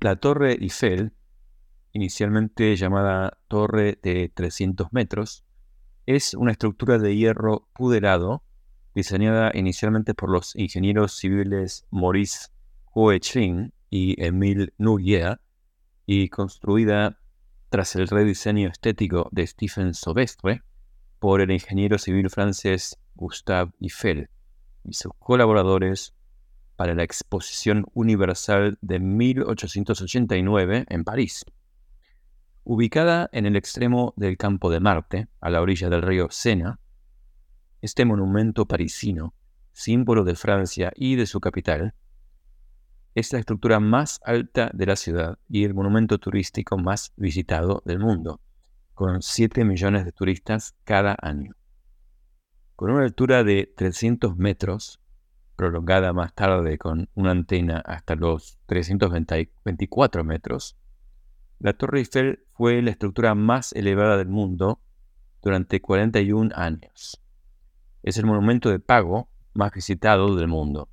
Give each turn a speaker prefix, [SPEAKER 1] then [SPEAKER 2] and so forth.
[SPEAKER 1] La Torre Eiffel, inicialmente llamada Torre de 300 metros, es una estructura de hierro puderado diseñada inicialmente por los ingenieros civiles Maurice Hoechlin y Émile Noguier y construida tras el rediseño estético de Stephen Sauvestre por el ingeniero civil francés Gustave Eiffel y sus colaboradores para la Exposición Universal de 1889 en París. Ubicada en el extremo del campo de Marte, a la orilla del río Sena, este monumento parisino, símbolo de Francia y de su capital, es la estructura más alta de la ciudad y el monumento turístico más visitado del mundo, con 7 millones de turistas cada año. Con una altura de 300 metros, prolongada más tarde con una antena hasta los 324 metros, la Torre Eiffel fue la estructura más elevada del mundo durante 41 años. Es el monumento de pago más visitado del mundo.